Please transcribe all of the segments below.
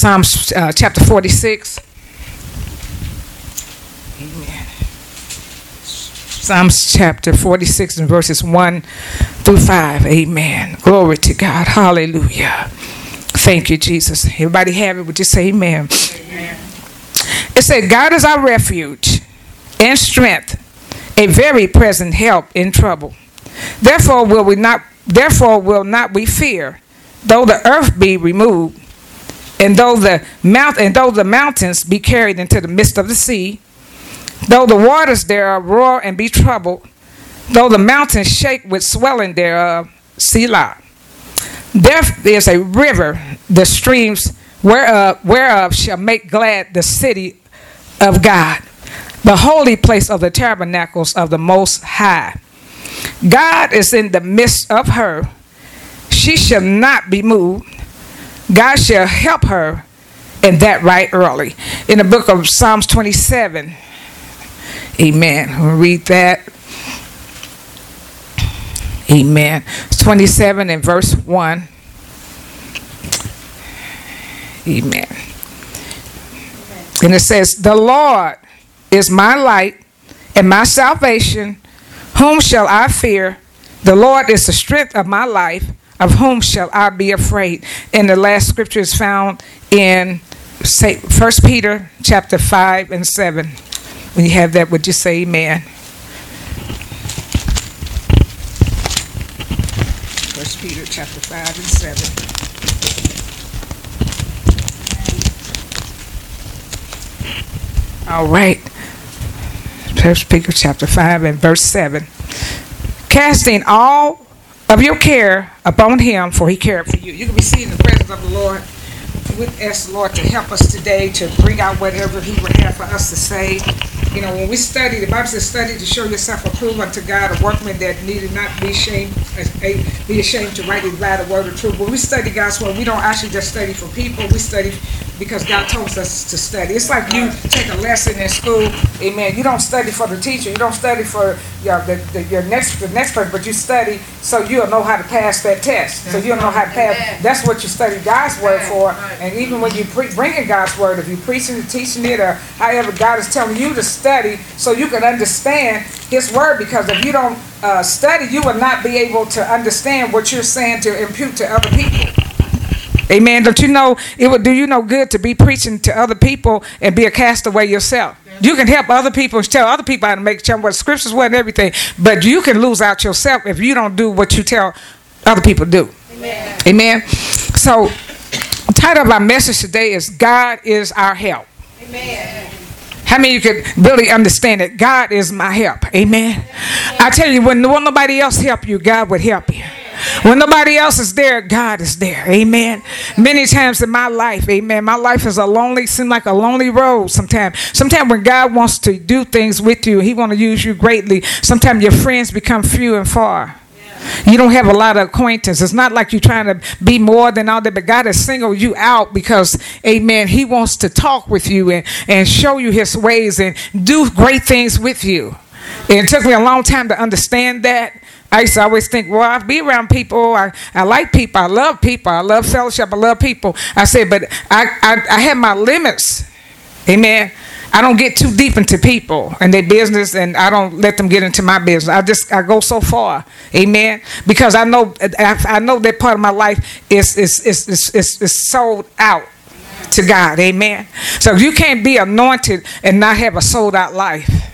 Psalms uh, chapter 46. Amen. Psalms chapter 46 and verses 1 through 5. Amen. Glory to God. Hallelujah. Thank you, Jesus. Everybody have it? Would you say amen? amen. It said, God is our refuge and strength, a very present help in trouble. Therefore will we not therefore will not we fear, though the earth be removed, and though the mount and though the mountains be carried into the midst of the sea, though the waters thereof roar and be troubled, though the mountains shake with swelling thereof, Selah. There is a river, the streams whereof, whereof shall make glad the city of God, the holy place of the tabernacles of the Most High. God is in the midst of her. She shall not be moved. God shall help her, and that right early. In the book of Psalms 27, amen. We'll read that. Amen. 27 and verse 1. Amen. And it says, The Lord is my light and my salvation. Whom shall I fear? The Lord is the strength of my life. Of whom shall I be afraid? And the last scripture is found in First Peter chapter 5 and 7. When you have that, would you say amen? First Peter chapter 5 and 7. All right. First Peter chapter 5 and verse 7. Casting all of your care upon him, for he cared for you. You can be seen in the presence of the Lord. We ask the Lord to help us today to bring out whatever he would have for us to say. You know, when we study, the Bible says, study to show yourself approved unto God, a workman that needed not be ashamed, be ashamed to rightly divide the word of truth. When we study God's word, we don't actually just study for people. We study because God told us to study. It's like you take a lesson in school, amen. You don't study for the teacher. You don't study for your, the, the, your next the next person, but you study so you'll know how to pass that test. So you'll know how to pass. That's what you study God's word for. And even when you pre- bring in God's word, if you're preaching and teaching it, or however God is telling you to study, so you can understand His word. Because if you don't uh, study, you will not be able to understand what you're saying to impute to other people. Amen. Don't you know it would do you no good to be preaching to other people and be a castaway yourself? You can help other people tell other people how to make tell what scriptures were and everything, but you can lose out yourself if you don't do what you tell other people to do. Amen. Amen. So, the title of our message today is God is our help. Amen. How many you could really understand that God is my help? Amen. Amen. I tell you, when nobody else help you, God would help you. When nobody else is there, God is there. Amen. Many times in my life, amen, my life is a lonely, seem like a lonely road sometimes. Sometimes when God wants to do things with you, he want to use you greatly. Sometimes your friends become few and far. You don't have a lot of acquaintance. It's not like you're trying to be more than all that, but God has singled you out because, amen, He wants to talk with you and, and show you His ways and do great things with you. It took me a long time to understand that. I used to always think, well, I be around people. I, I like people. I love people. I love fellowship. I love people. I said, but I, I, I have my limits. Amen. I don't get too deep into people and their business, and I don't let them get into my business. I just I go so far, amen. Because I know I, I know that part of my life is is is is, is, is sold out to God, amen. So you can't be anointed and not have a sold out life.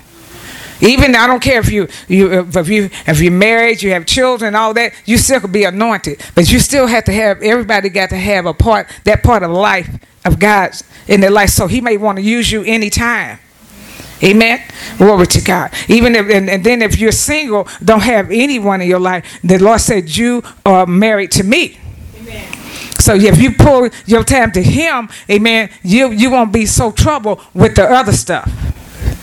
Even I don't care if you you if you if you're married, you have children, all that, you still could be anointed. But you still have to have everybody got to have a part that part of life of God's in their life. So He may want to use you anytime. Amen. Glory to God. Even if and, and then if you're single, don't have anyone in your life. The Lord said you are married to me. Amen. So if you pull your time to Him, Amen, you you won't be so troubled with the other stuff.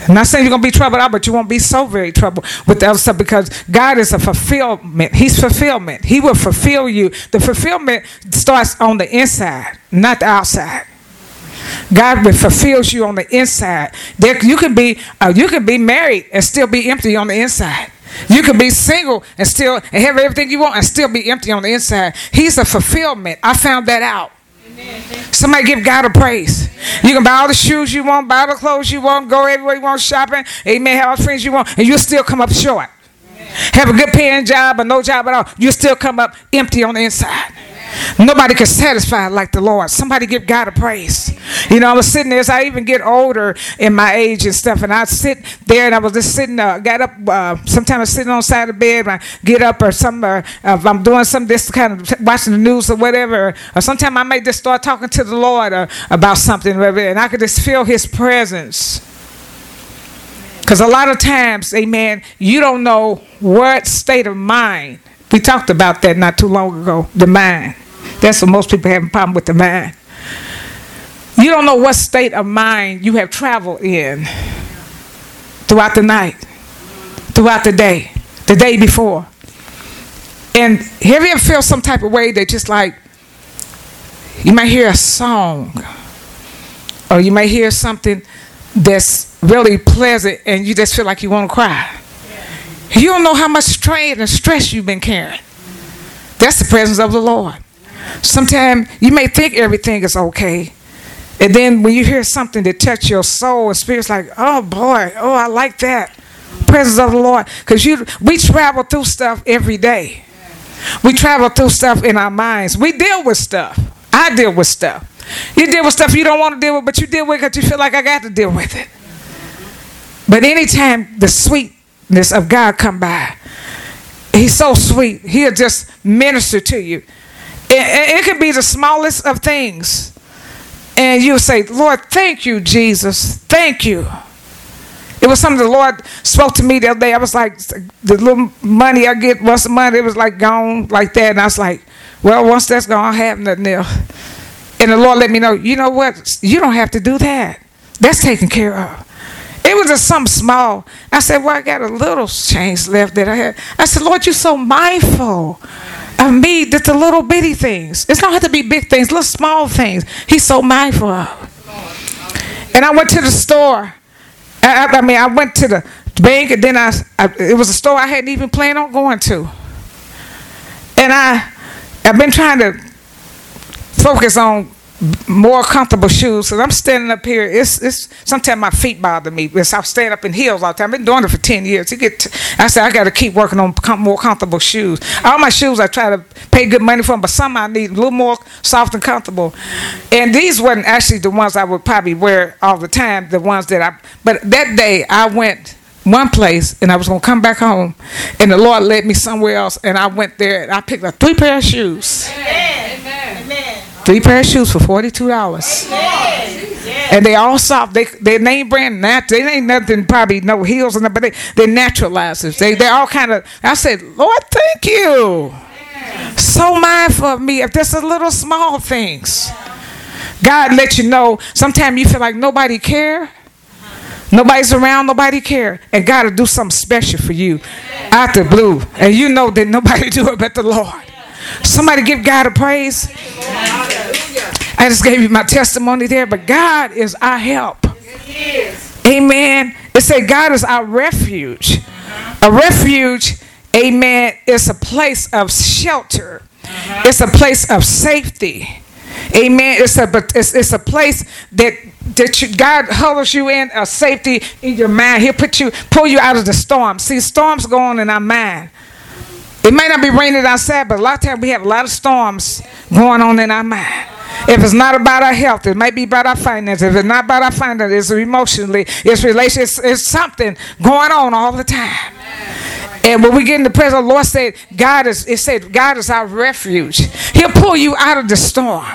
I'm not saying you're gonna be troubled out, but you won't be so very troubled with the other stuff because God is a fulfillment. He's fulfillment. He will fulfill you. The fulfillment starts on the inside, not the outside. God will fulfills you on the inside. There, you can be uh, you can be married and still be empty on the inside. You can be single and still and have everything you want and still be empty on the inside. He's a fulfillment. I found that out. Somebody give God a praise. You can buy all the shoes you want, buy the clothes you want, go everywhere you want shopping. Amen. Have all the friends you want, and you'll still come up short. Have a good paying job or no job at all, you still come up empty on the inside. Nobody can satisfy like the Lord. Somebody give God a praise. You know, I was sitting there as I even get older in my age and stuff, and I sit there and I was just sitting, uh, got up, uh, sometimes sitting on side of the bed, I get up or some, uh, if I'm doing some this kind of watching the news or whatever, or sometimes I might just start talking to the Lord uh, about something, and I could just feel His presence. Because a lot of times, amen, you don't know what state of mind. We talked about that not too long ago, the mind. That's what most people have a problem with the mind. You don't know what state of mind you have traveled in throughout the night, throughout the day, the day before. And have you ever feel some type of way that just like you might hear a song or you might hear something that's really pleasant and you just feel like you want to cry. You don't know how much strain and stress you've been carrying. That's the presence of the Lord. Sometimes you may think everything is okay. And then when you hear something that touch your soul and spirit's like, oh boy, oh I like that. Presence of the Lord. Because you we travel through stuff every day. We travel through stuff in our minds. We deal with stuff. I deal with stuff. You deal with stuff you don't want to deal with, but you deal with it because you feel like I got to deal with it. But anytime the sweetness of God come by, He's so sweet. He'll just minister to you. It, it, could be the smallest of things. And you'll say, Lord, thank you, Jesus. Thank you. It was something the Lord spoke to me the other day. I was like, the little money I get once a month, it was like gone like that. And I was like, well, once that's gone, I have nothing else. And the Lord let me know, you know what? You don't have to do that. That's taken care of. It was just something small. I said, Well, I got a little change left that I had. I said, Lord, you're so mindful of me that the little bitty things. It's not have to be big things, little small things. He's so mindful of. And I went to the store. I, I mean, I went to the bank, and then I, I, it was a store I hadn't even planned on going to. And I, I've been trying to focus on more comfortable shoes. So I'm standing up here. It's it's sometimes my feet bother me. Because I'm standing up in heels all the time. I've been doing it for ten years. You get, I said I got to keep working on more comfortable shoes. All my shoes I try to pay good money for, them, but some I need a little more soft and comfortable. And these weren't actually the ones I would probably wear all the time. The ones that I. But that day I went one place and I was gonna come back home, and the Lord led me somewhere else, and I went there and I picked up three pair of shoes. Three pair of shoes for forty two dollars. And they all soft. They they name brand nat. They ain't nothing probably no heels and but they they naturalizers. They they all kind of. I said, Lord, thank you. So mindful of me. If there's a little small things, God let you know. Sometimes you feel like nobody care. Nobody's around, nobody care. And God will do something special for you out the blue. And you know that nobody do it but the Lord. Somebody give God a praise. I just gave you my testimony there, but God is our help. Amen. It said God is our refuge. A refuge, amen, is a place of shelter. It's a place of safety. Amen. It's a but it's, it's a place that that you, God hovers you in a safety in your mind. He'll put you pull you out of the storm. See, storms go on in our mind. It may not be raining outside, but a lot of times we have a lot of storms going on in our mind. If it's not about our health, it might be about our finances. If it's not about our finances, it's emotionally, it's relationships, it's something going on all the time. And when we get in the presence of the Lord said, God is, it said, God is our refuge. He'll pull you out of the storm.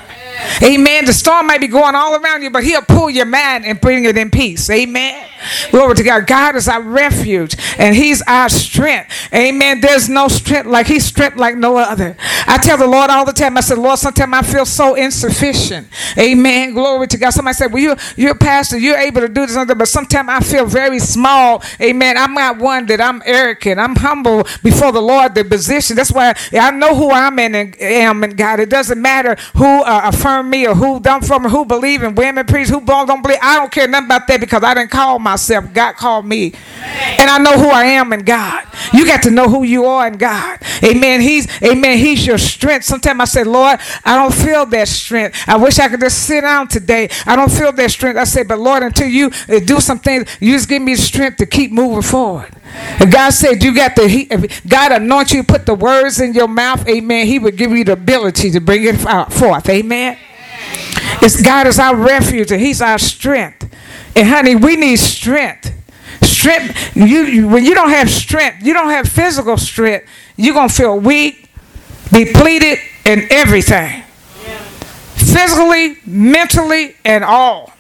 Amen. The storm might be going all around you, but he'll pull your mind and bring it in peace. Amen. Glory to God. God is our refuge and he's our strength. Amen. There's no strength like he's strength like no other. I tell the Lord all the time, I said, Lord, sometimes I feel so insufficient. Amen. Glory to God. Somebody said, Well, you, you're a pastor, you're able to do this, other, but sometimes I feel very small. Amen. I'm not one that I'm arrogant. I'm humble before the Lord, the position. That's why I know who I'm in and am in God. It doesn't matter who uh, me or who don't from who believe in women, priests, who don't believe. I don't care nothing about that because I didn't call myself. God called me. And I know who I am in God. You got to know who you are in God. Amen. He's amen. He's your strength. Sometimes I say, Lord, I don't feel that strength. I wish I could just sit down today. I don't feel that strength. I say, but Lord, until you uh, do something, you just give me the strength to keep moving forward. And God said, You got the he, God anoint you, put the words in your mouth, amen. He would give you the ability to bring it forth. Amen. It's God is our refuge and He's our strength. And honey, we need strength. Strength, you, you when you don't have strength, you don't have physical strength, you're gonna feel weak, depleted, and everything. Physically, mentally, and all.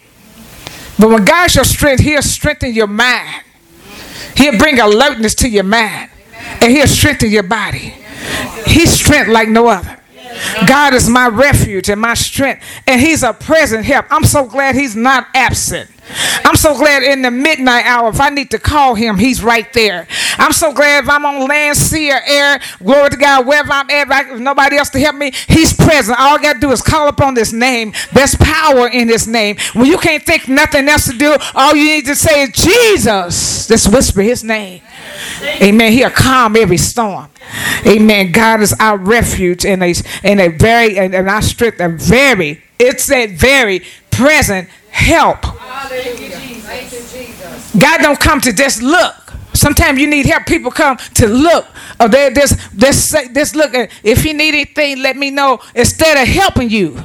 But when God's your strength, He'll strengthen your mind. He'll bring alertness to your mind. And He'll strengthen your body. He's strength like no other. God is my refuge and my strength, and He's a present help. I'm so glad He's not absent. I'm so glad in the midnight hour, if I need to call him, he's right there. I'm so glad if I'm on land, sea, or air, glory to God, wherever I'm at, if nobody else to help me, he's present. All I got to do is call upon this name. There's power in this name. When you can't think nothing else to do, all you need to say is Jesus. Just whisper his name. Amen. He'll calm every storm. Amen. God is our refuge and a, and a very, and, and our strength, a very, it's a very present help. God don't come to just look. Sometimes you need help. People come to look. Or oh, they just say this look. If you need anything, let me know. Instead of helping you.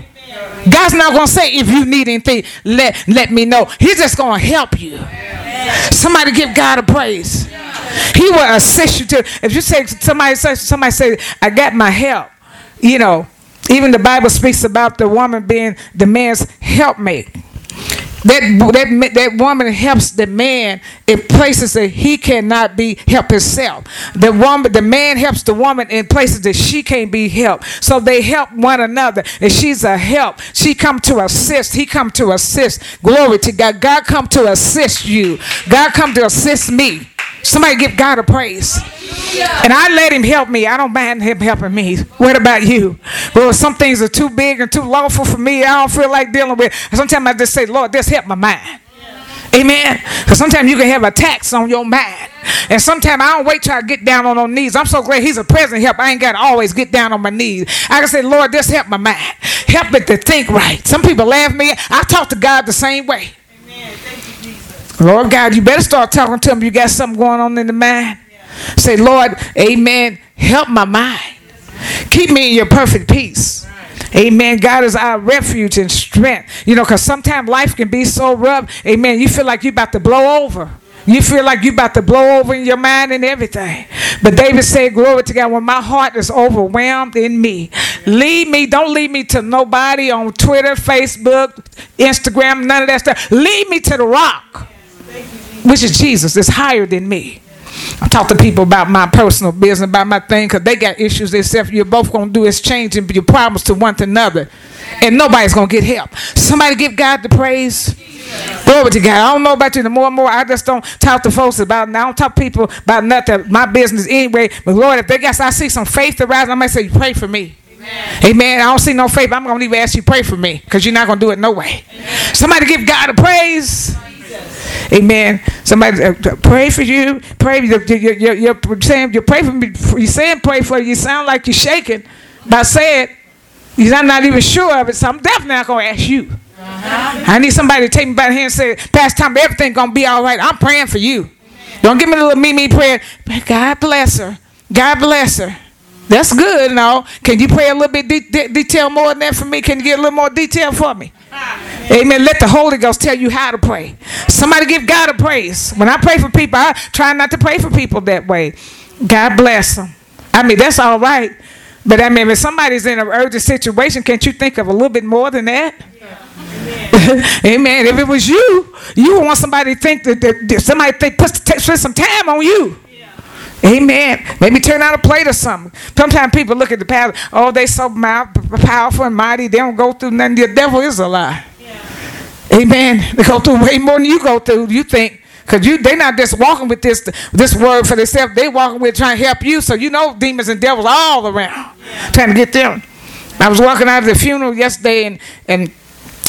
God's not gonna say if you need anything, let let me know. He's just gonna help you. Somebody give God a praise. He will assist you to. If you say somebody say somebody say I got my help, you know. Even the Bible speaks about the woman being the man's helpmate. That, that, that woman helps the man in places that he cannot be help himself. The woman, the man helps the woman in places that she can't be helped. So they help one another. And she's a help. She come to assist. He come to assist. Glory to God. God come to assist you. God come to assist me. Somebody give God a praise. And I let him help me. I don't mind him helping me. What about you? Well, some things are too big and too lawful for me. I don't feel like dealing with. Sometimes I just say, Lord, just help my mind. Amen. Because sometimes you can have attacks on your mind. And sometimes I don't wait till I get down on my knees. I'm so glad he's a present help. I ain't got to always get down on my knees. I can say, Lord, just help my mind. Help it to think right. Some people laugh me. I talk to God the same way. Amen. Lord God, you better start talking to him. You got something going on in the mind. Yeah. Say, Lord, amen. Help my mind. Keep me in your perfect peace. Amen. God is our refuge and strength. You know, because sometimes life can be so rough. Amen. You feel like you're about to blow over. You feel like you're about to blow over in your mind and everything. But David said, Glory to God, when my heart is overwhelmed in me, lead me. Don't lead me to nobody on Twitter, Facebook, Instagram, none of that stuff. Lead me to the rock which is Jesus, is higher than me. I talk to people about my personal business, about my thing, because they got issues themselves. You're both going to do is changing your problems to one to another. And nobody's going to get help. Somebody give God the praise. Glory to God. I don't know about you. The more and more, I just don't talk to folks about. it. I don't talk to people about nothing. My business anyway. But Lord, if they guess I see some faith arise, I might say, you "Pray for me." Amen. Amen. I don't see no faith. I'm gonna even ask you pray for me because you're not gonna do it no way. Amen. Somebody give God a praise. Amen. Somebody uh, pray for you. Pray. You're, you're, you're, saying you pray for me. You saying pray for you. You sound like you're shaking by saying I'm not even sure of it. So I'm definitely not going to ask you. Uh-huh. I need somebody to take me by the hand and say, Pastor Tom, everything going to be all right. I'm praying for you. Don't give me a little me me prayer. God bless her. God bless her. That's good. No, can you pray a little bit de- de- detail more than that for me? Can you get a little more detail for me? Amen. Let the Holy Ghost tell you how to pray. Somebody give God a praise. When I pray for people, I try not to pray for people that way. God bless them. I mean, that's all right. But I mean, if somebody's in an urgent situation, can't you think of a little bit more than that? Yeah. Amen. Amen. If it was you, you would want somebody to think that, that somebody think put, spend some time on you. Amen. Maybe turn out a plate or something. Sometimes people look at the past, oh, they so powerful and mighty, they don't go through nothing. The devil is a lie. Yeah. Amen. They go through way more than you go through, you think. Because you they're not just walking with this this word for themselves, they walking with trying to help you. So you know demons and devils all around yeah. trying to get them. I was walking out of the funeral yesterday and and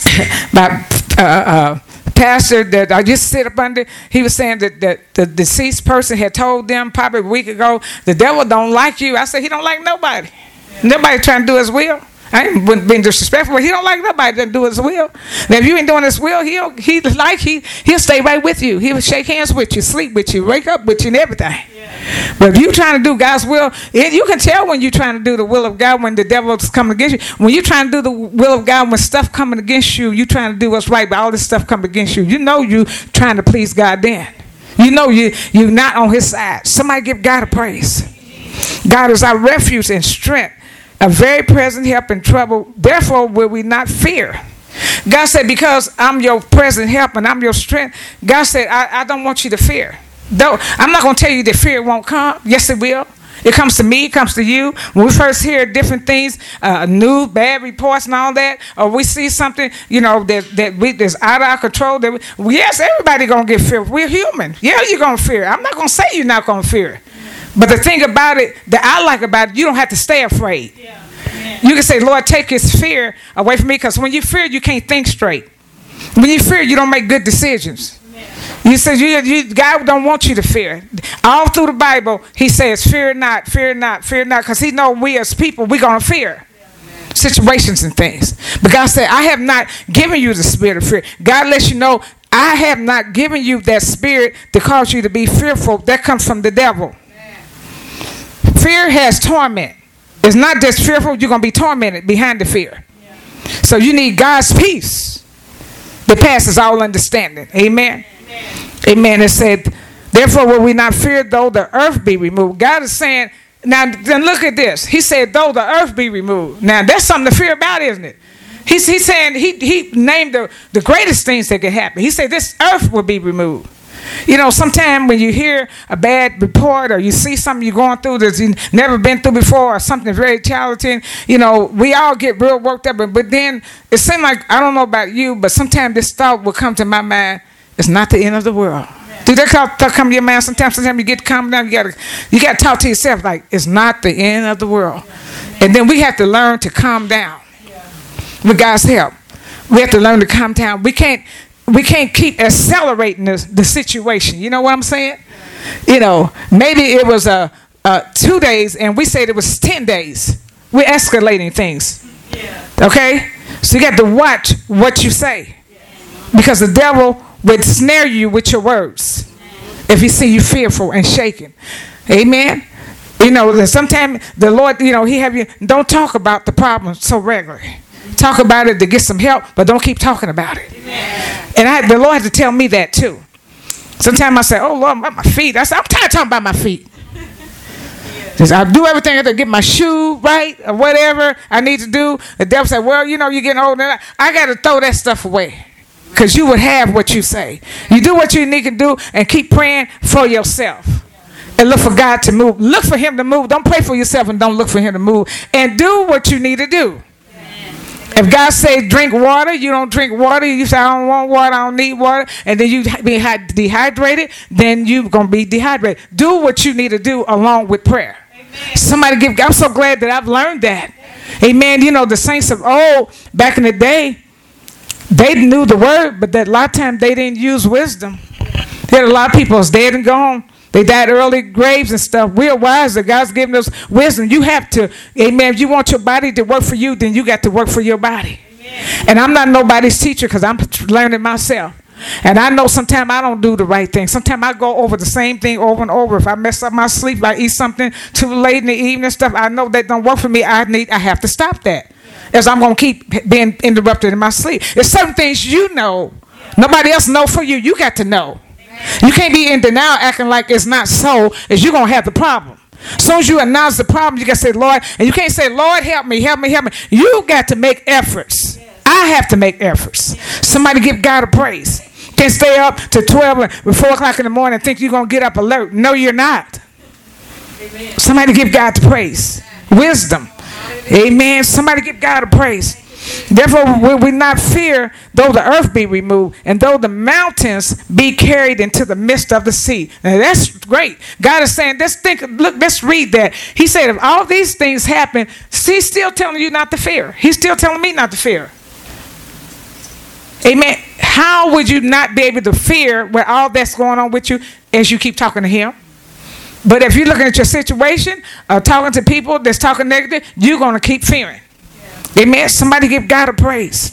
about uh, uh, pastor that I just sit up under, he was saying that, that the deceased person had told them probably a week ago, the devil don't like you. I said, he don't like nobody. Nobody trying to do his will. I ain't being disrespectful. But he don't like nobody that do his will. Now, if you ain't doing his will, he'll he like he he'll stay right with you. He'll shake hands with you, sleep with you, wake up with you, and everything. Yeah. But if you trying to do God's will, it, you can tell when you're trying to do the will of God when the devil's coming against you. When you're trying to do the will of God, when stuff coming against you, you trying to do what's right, but all this stuff coming against you. You know you trying to please God. Then you know you you're not on His side. Somebody give God a praise. God is our refuge and strength a very present help in trouble. Therefore, will we not fear? God said, Because I'm your present help and I'm your strength, God said, I, I don't want you to fear. Though I'm not going to tell you that fear won't come. Yes, it will. It comes to me, it comes to you. When we first hear different things, uh, new bad reports and all that, or we see something, you know, that, that we, that's out of our control, that we, yes, everybody going to get fear. We're human. Yeah, you're going to fear. I'm not going to say you're not going to fear. But the thing about it that I like about it, you don't have to stay afraid. Yeah. You can say, Lord, take his fear away from me because when you fear, you can't think straight. When you fear, you don't make good decisions. You said you, you, God don't want you to fear. All through the Bible, He says, "Fear not, fear not, fear not," because He know we as people we gonna fear situations and things. But God said, "I have not given you the spirit of fear." God lets you know, "I have not given you that spirit to cause you to be fearful." That comes from the devil. Fear has torment. It's not just fearful, you're going to be tormented behind the fear. Yeah. So you need God's peace that passes all understanding. Amen. Amen. Amen. It said, Therefore, will we not fear though the earth be removed? God is saying, now then look at this. He said, though the earth be removed. Now that's something to fear about, isn't it? He's, he's saying he, he named the, the greatest things that could happen. He said this earth will be removed. You know, sometimes when you hear a bad report or you see something you're going through that you've never been through before or something very challenging, you know, we all get real worked up. But, then it seems like, I don't know about you, but sometimes this thought will come to my mind it's not the end of the world. Do that come, come to your mind sometimes? Sometimes you get to calm down. You gotta, you gotta talk to yourself like it's not the end of the world. And then we have to learn to calm down with God's help. We have to learn to calm down. We can't we can't keep accelerating the, the situation. You know what I'm saying? You know, maybe it was a, a two days and we said it was 10 days. We're escalating things. Okay? So you got to watch what you say. Because the devil would snare you with your words if he see you fearful and shaking. Amen. You know, sometimes the Lord, you know, He have you don't talk about the problem so regularly. Talk about it to get some help, but don't keep talking about it. Amen. And I, the Lord had to tell me that too. Sometimes I say, "Oh Lord, about my feet." I say, "I'm tired of talking about my feet." I do everything to get my shoe right or whatever I need to do. The devil said, "Well, you know, you're getting older. I got to throw that stuff away." Because you would have what you say. You do what you need to do and keep praying for yourself and look for God to move. Look for Him to move. Don't pray for yourself and don't look for Him to move. And do what you need to do. If God says drink water, you don't drink water. You say I don't want water, I don't need water, and then you be dehydrated. Then you're gonna be dehydrated. Do what you need to do along with prayer. Amen. Somebody give. I'm so glad that I've learned that. Amen. You know the saints of old back in the day, they knew the word, but that a lot of times they didn't use wisdom. There had a lot of people was dead and gone. They died early graves and stuff. We're wise that God's given us wisdom. You have to, amen. If you want your body to work for you, then you got to work for your body. Amen. And I'm not nobody's teacher because I'm learning myself. And I know sometimes I don't do the right thing. Sometimes I go over the same thing over and over. If I mess up my sleep, I eat something too late in the evening and stuff, I know that don't work for me. I need I have to stop that. As I'm gonna keep being interrupted in my sleep. There's certain things you know. Nobody else know for you. You got to know. You can't be in denial acting like it's not so, is you're to have the problem. As soon as you announce the problem, you got to say, Lord, and you can't say, Lord, help me, help me, help me. You got to make efforts. I have to make efforts. Somebody give God a praise. Can't stay up to 12 or 4 o'clock in the morning and think you're to get up alert. No, you're not. Somebody give God the praise. Wisdom. Amen. Somebody give God a praise. Therefore, will we not fear though the earth be removed and though the mountains be carried into the midst of the sea? Now that's great. God is saying, let's think, look, let's read that. He said, if all these things happen, he's still telling you not to fear. He's still telling me not to fear. Amen. how would you not be able to fear with all that's going on with you as you keep talking to Him? But if you're looking at your situation, uh, talking to people that's talking negative, you're going to keep fearing. Amen. Somebody give God a praise.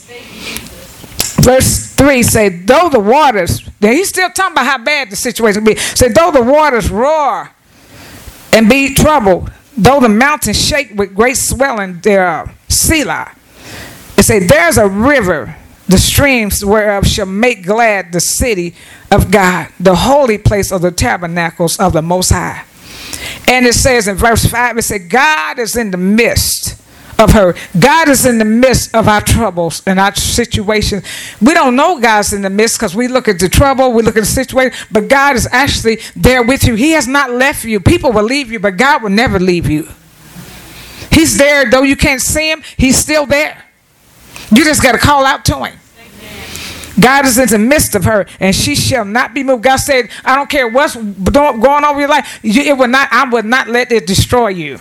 Verse 3 say, though the waters, now he's still talking about how bad the situation be. Say, though the waters roar and be troubled, though the mountains shake with great swelling thereof, Selah. It say, there's a river, the streams whereof shall make glad the city of God, the holy place of the tabernacles of the Most High. And it says in verse 5, it said, God is in the midst of her. God is in the midst of our troubles and our situations. We don't know God's in the midst because we look at the trouble, we look at the situation, but God is actually there with you. He has not left you. People will leave you, but God will never leave you. He's there, though you can't see him, he's still there. You just got to call out to him. God is in the midst of her, and she shall not be moved. God said, "I don't care what's going on over your life. It will not. I will not let it destroy you."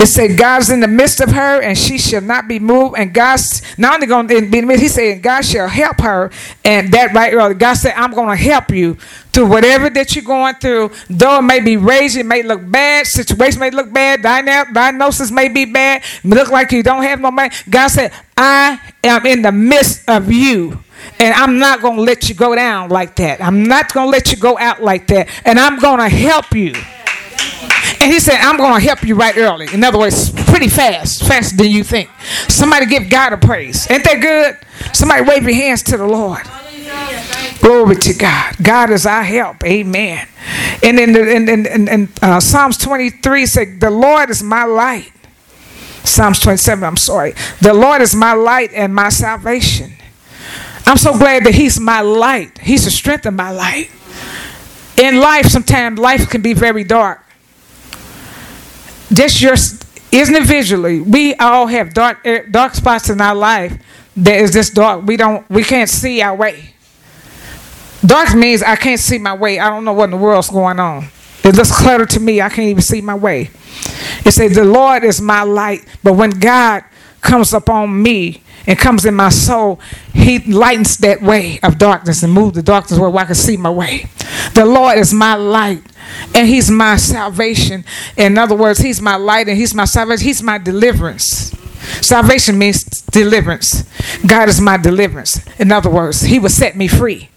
It said God's in the midst of her and she shall not be moved. And God's not only going to be in the midst, he said God shall help her. And that right early, God said, I'm going to help you through whatever that you're going through. Though it may be raging, may look bad, situation may look bad, diagnosis may be bad, look like you don't have no money. God said, I am in the midst of you. And I'm not going to let you go down like that. I'm not going to let you go out like that. And I'm going to help you. And he said, I'm going to help you right early. In other words, pretty fast, faster than you think. Somebody give God a praise. Ain't that good? Somebody wave your hands to the Lord. Glory to God. God is our help. Amen. And in, the, in, in, in uh, Psalms 23 said, The Lord is my light. Psalms 27, I'm sorry. The Lord is my light and my salvation. I'm so glad that He's my light. He's the strength of my light. In life, sometimes life can be very dark just your individually, we all have dark eh, dark spots in our life that is this dark. We don't we can't see our way. Dark means I can't see my way. I don't know what in the world's going on. It looks cluttered to me. I can't even see my way. It says the Lord is my light, but when God comes upon me and comes in my soul, He lightens that way of darkness and moves the darkness where I can see my way. The Lord is my light and He's my salvation. In other words, He's my light and He's my salvation. He's my deliverance. Salvation means deliverance. God is my deliverance. In other words, He will set me free.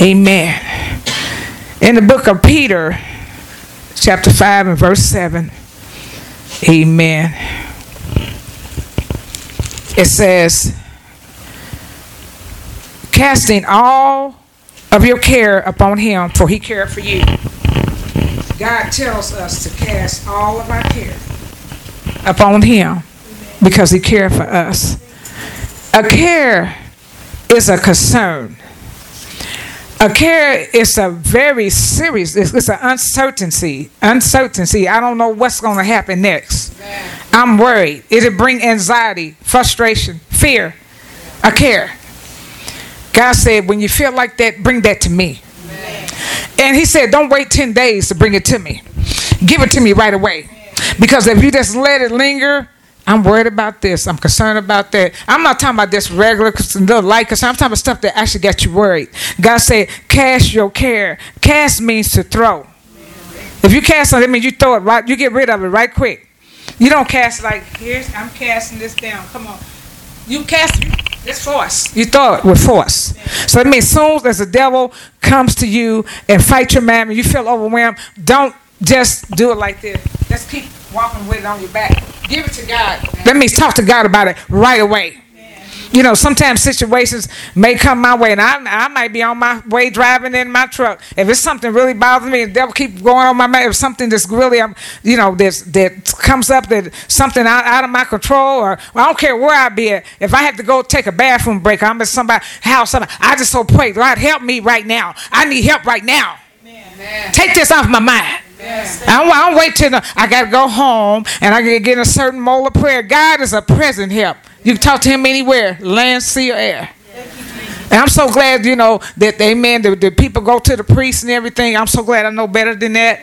Amen. In the book of Peter, chapter 5 and verse 7, Amen. It says, casting all of your care upon him, for he cared for you. God tells us to cast all of our care upon him because he cared for us. A care is a concern. A care is a very serious, it's, it's an uncertainty. Uncertainty. I don't know what's going to happen next. I'm worried. It'll bring anxiety, frustration, fear, a care. God said, when you feel like that, bring that to me. And he said, don't wait 10 days to bring it to me. Give it to me right away. Because if you just let it linger, I'm worried about this. I'm concerned about that. I'm not talking about this regular little light concern. I'm talking about stuff that actually got you worried. God said, cast your care. Cast means to throw. If you cast something, that means you throw it right, you get rid of it right quick. You don't cast like, here's, I'm casting this down. Come on. You cast it's force. You throw it with force. So it means soon as the devil comes to you and fight your man and you feel overwhelmed, don't just do it like this. Just keep walking with it on your back. Give it to God. That means talk to God about it right away you know, sometimes situations may come my way, and I, I might be on my way driving in my truck. If it's something really bothering me, the devil keep going on my mind. If something that's really, um, you know, that's, that comes up that something out, out of my control, or well, I don't care where I be at. If I have to go take a bathroom break, I'm at somebody's house, somebody, I just so pray, God, help me right now. I need help right now. Amen. Take this off my mind. I don't, I don't wait till the, I got to go home and I got to get a certain mode of prayer. God is a present help. You can talk to him anywhere, land, sea, or air. And I'm so glad, you know, that amen, the, the people go to the priest and everything. I'm so glad I know better than that.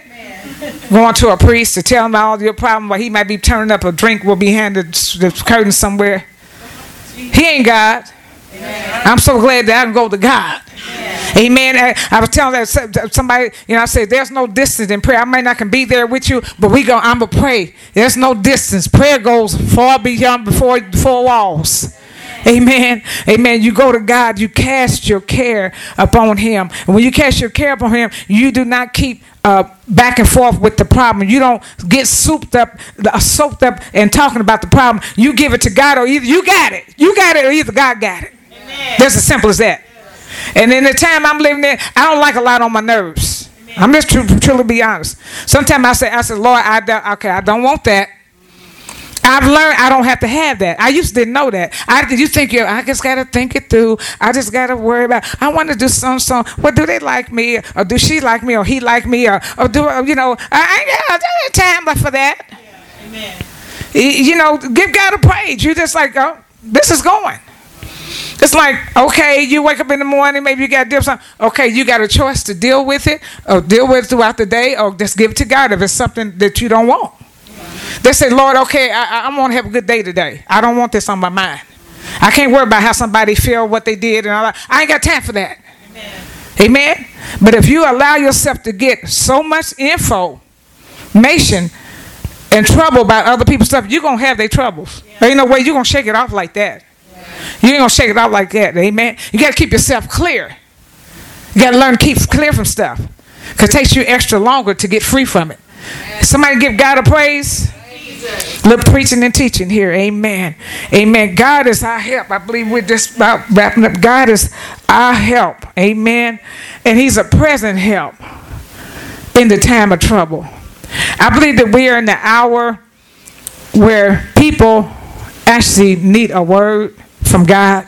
Going to a priest to tell him all your problem, while he might be turning up a drink will be handed the curtain somewhere. He ain't God. Amen. I'm so glad that I can go to God. Amen. I, I, was telling that somebody, you know, I said, there's no distance in prayer. I might not can be there with you, but we go, I'm to pray. There's no distance. Prayer goes far beyond before four walls. Amen. Amen. You go to God, you cast your care upon Him. And when you cast your care upon Him, you do not keep uh, back and forth with the problem. You don't get souped up, uh, soaked up and talking about the problem. You give it to God, or either you got it, you got it, or either God got it. That's as simple as that. And in the time I'm living in, I don't like a lot on my nerves. I'm just tr- truly be honest. Sometimes I say, I said, Lord, I don't, okay, I don't want that. I've learned I don't have to have that. I used to didn't know that. I you think you I just gotta think it through. I just gotta worry about. I want to do some song. What do they like me, or do she like me, or he like me, or, or do you know? I ain't got time for that. Yeah. Amen. You know, give God a praise. You just like, oh, this is going. It's like, okay, you wake up in the morning, maybe you got to deal with something. Okay, you got a choice to deal with it, or deal with it throughout the day, or just give it to God if it's something that you don't want. They say, Lord, okay, I, I want to have a good day today. I don't want this on my mind. I can't worry about how somebody feel, what they did, and all that. I ain't got time for that. Amen. Amen. But if you allow yourself to get so much information and trouble about other people's stuff, you're gonna have their troubles. Yeah. There ain't no way you're gonna shake it off like that. You ain't gonna shake it off like that. Amen. You gotta keep yourself clear. You gotta learn to keep clear from stuff. Cause it takes you extra longer to get free from it. Somebody give God a praise. Look, preaching and teaching here. Amen. Amen. God is our help. I believe we're just about wrapping up. God is our help. Amen. And He's a present help in the time of trouble. I believe that we are in the hour where people actually need a word from God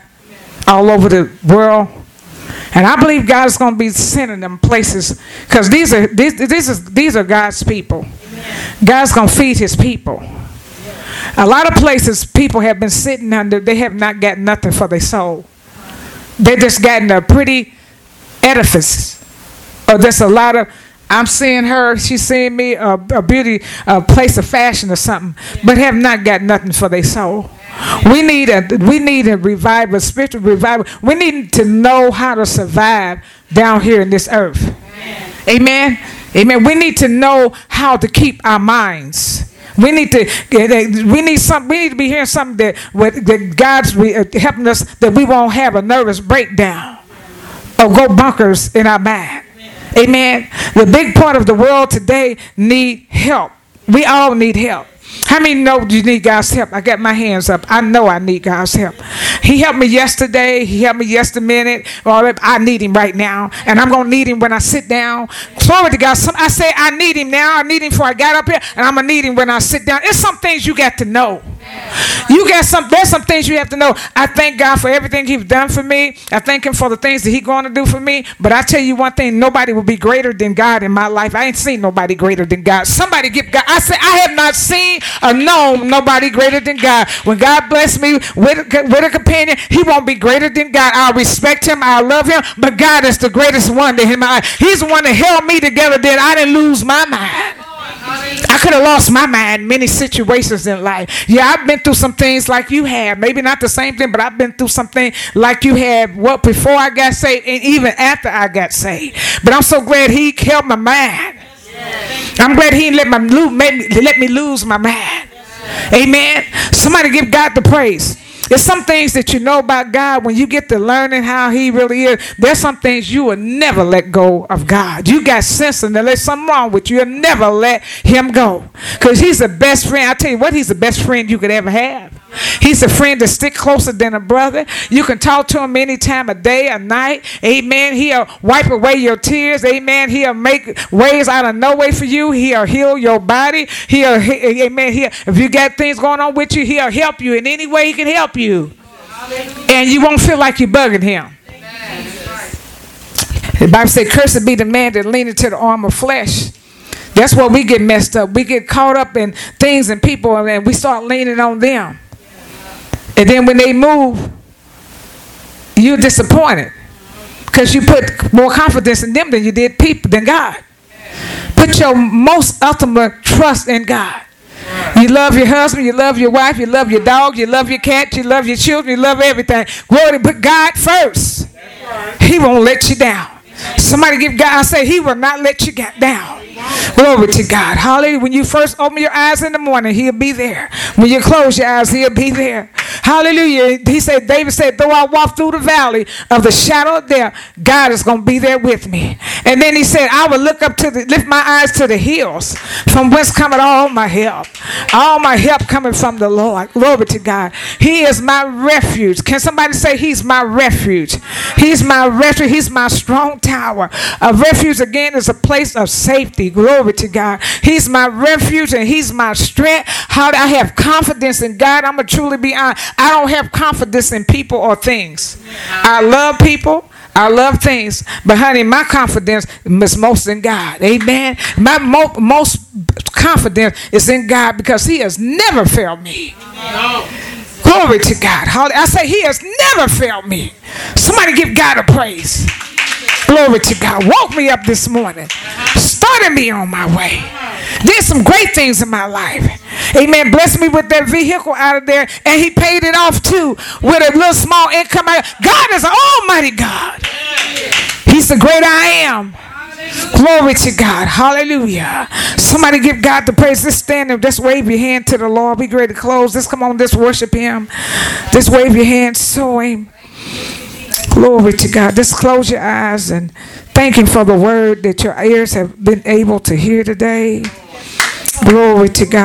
all over the world. And I believe God is going to be sending them places because these are these, these, is, these are God's people. God's going to feed his people. A lot of places people have been sitting under, they have not got nothing for their soul. They just gotten a pretty edifice. Or there's a lot of, I'm seeing her, she's seeing me, a, a beauty, a place of fashion or something, but have not got nothing for their soul. We need a we need a revival, spiritual revival. We need to know how to survive down here in this earth. Amen. Amen. We need to know how to keep our minds. We need to we need some we need to be hearing something that that God's uh, helping us that we won't have a nervous breakdown or go bunkers in our mind. Amen. The big part of the world today need help. We all need help. How many know you need God's help? I got my hands up. I know I need God's help. He helped me yesterday. He helped me yesterday minute. I need him right now. And I'm going to need him when I sit down. Glory to God. Some, I say I need him now. I need him before I got up here. And I'm going to need him when I sit down. It's some things you got to know. You got some. There's some things you have to know. I thank God for everything He's done for me. I thank Him for the things that He's going to do for me. But I tell you one thing: nobody will be greater than God in my life. I ain't seen nobody greater than God. Somebody give God. I say I have not seen or known nobody greater than God. When God bless me with with a companion, He won't be greater than God. I'll respect Him. I love Him. But God is the greatest one to Him. He's the one that held me together. That I didn't lose my mind. I could have lost my mind many situations in life. Yeah, I've been through some things like you have. Maybe not the same thing, but I've been through something like you have. What before I got saved, and even after I got saved. But I'm so glad He kept my mind. I'm glad He let my let me lose my mind. Amen. Somebody give God the praise. There's some things that you know about God when you get to learning how He really is. There's some things you will never let go of God. You got sense and there's something wrong with you. You'll never let Him go. Because He's the best friend. I tell you what, He's the best friend you could ever have. He's a friend to stick closer than a brother. You can talk to him any time of day or night. Amen. He'll wipe away your tears. Amen. He'll make ways out of no way for you. He'll heal your body. He'll, amen. He'll, if you got things going on with you, he'll help you in any way he can help you. And you won't feel like you're bugging him. The Bible says, Cursed be the man that leaneth to the arm of flesh. That's where we get messed up. We get caught up in things and people, and we start leaning on them. And then when they move, you're disappointed because you put more confidence in them than you did people than God. Put your most ultimate trust in God. You love your husband, you love your wife, you love your dog, you love your cat, you love your children, you love everything. Glory, put God first. He won't let you down. Somebody give God, I say, He will not let you get down. Glory to God. Hallelujah. When you first open your eyes in the morning, He'll be there. When you close your eyes, He'll be there. Hallelujah. He said, David said, though I walk through the valley of the shadow of death, God is going to be there with me. And then he said, I will look up to the, lift my eyes to the hills from whence cometh all my help. All my help coming from the Lord. Glory to God. He is my refuge. Can somebody say he's my refuge? He's my refuge. He's my strong tower. A refuge again is a place of safety. Glory to God. He's my refuge and he's my strength. How do I have confidence in God? I'm going to truly be honest. I don't have confidence in people or things. I love people. I love things, but honey, my confidence is most in God. Amen. My mo- most confidence is in God because He has never failed me. Glory to God. I say He has never failed me. Somebody give God a praise. Glory to God. Woke me up this morning. Started me on my way. Did some great things in my life. Amen. Blessed me with that vehicle out of there. And he paid it off too with a little small income. God is an almighty God. He's the great I am. Glory to God. Hallelujah. Somebody give God the praise. Just stand and just wave your hand to the Lord. Be ready to close. Just come on, just worship him. Just wave your hand, so him. Glory to God. Just close your eyes and thank Him for the word that your ears have been able to hear today. Glory to God.